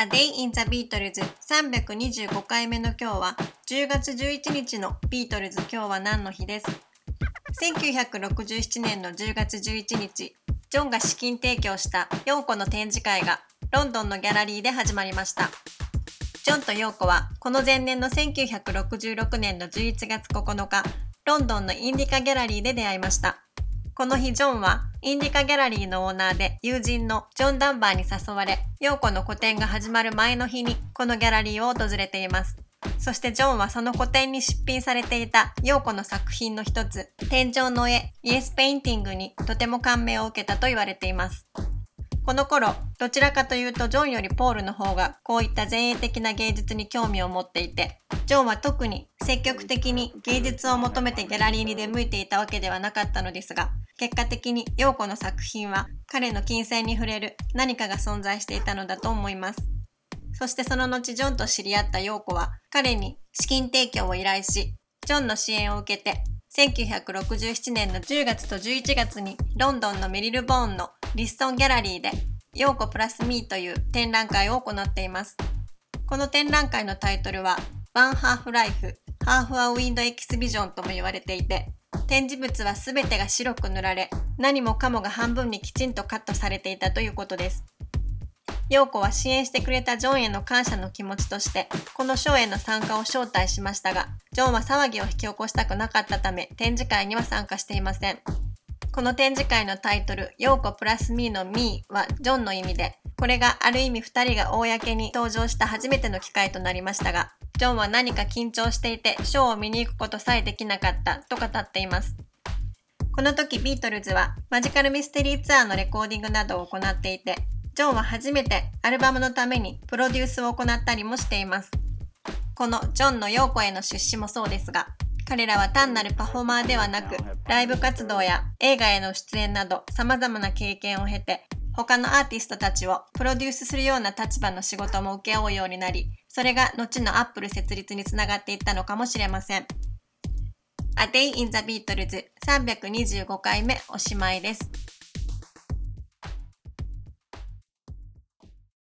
A Day in the Beatles 325回目の今日は10月11日のビートルズ今日は何の日です。1967年の10月11日ジョンが資金提供した4個の展示会がロンドンのギャラリーで始まりました。ジョンとヨーコはこの前年の1966年の11月9日ロンドンのインディカギャラリーで出会いました。この日ジョンはインディカギャラリーのオーナーで友人のジョン・ダンバーに誘われ、陽子の個展が始まる前の日にこのギャラリーを訪れています。そしてジョンはその個展に出品されていた陽子の作品の一つ、天井の絵、イエスペインティングにとても感銘を受けたと言われています。この頃、どちらかというとジョンよりポールの方がこういった前衛的な芸術に興味を持っていて、ジョンは特に積極的に芸術を求めてギャラリーに出向いていたわけではなかったのですが、結果的に陽子の作品は彼の金銭に触れる何かが存在していたのだと思います。そしてその後ジョンと知り合った陽子は彼に資金提供を依頼し、ジョンの支援を受けて1967年の10月と11月にロンドンのメリルボーンのリッソンギャラリーで陽子 Plus Me という展覧会を行っています。この展覧会のタイトルは One Half Life、Half a Wind Exhibition とも言われていて、展示物は全てが白く塗られ、何もかもが半分にきちんとカットされていたということです。陽子は支援してくれたジョンへの感謝の気持ちとして、このショーへの参加を招待しましたが、ジョンは騒ぎを引き起こしたくなかったため、展示会には参加していません。この展示会のタイトル、陽子プラスミーのミーはジョンの意味で、これがある意味2人が公に登場した初めての機会となりましたが、ジョンは何か緊張していてショーを見に行くことさえできなかったと語っています。この時ビートルズはマジカルミステリーツアーのレコーディングなどを行っていて、ジョンは初めてアルバムのためにプロデュースを行ったりもしています。このジョンの陽子への出資もそうですが、彼らは単なるパフォーマーではなく、ライブ活動や映画への出演など様々な経験を経て、他のアーティストたちをプロデュースするような立場の仕事も請け負うようになり、それが後のアップル設立につながっていったのかもしれません。A Day in the Beatles 325回目おしまいです。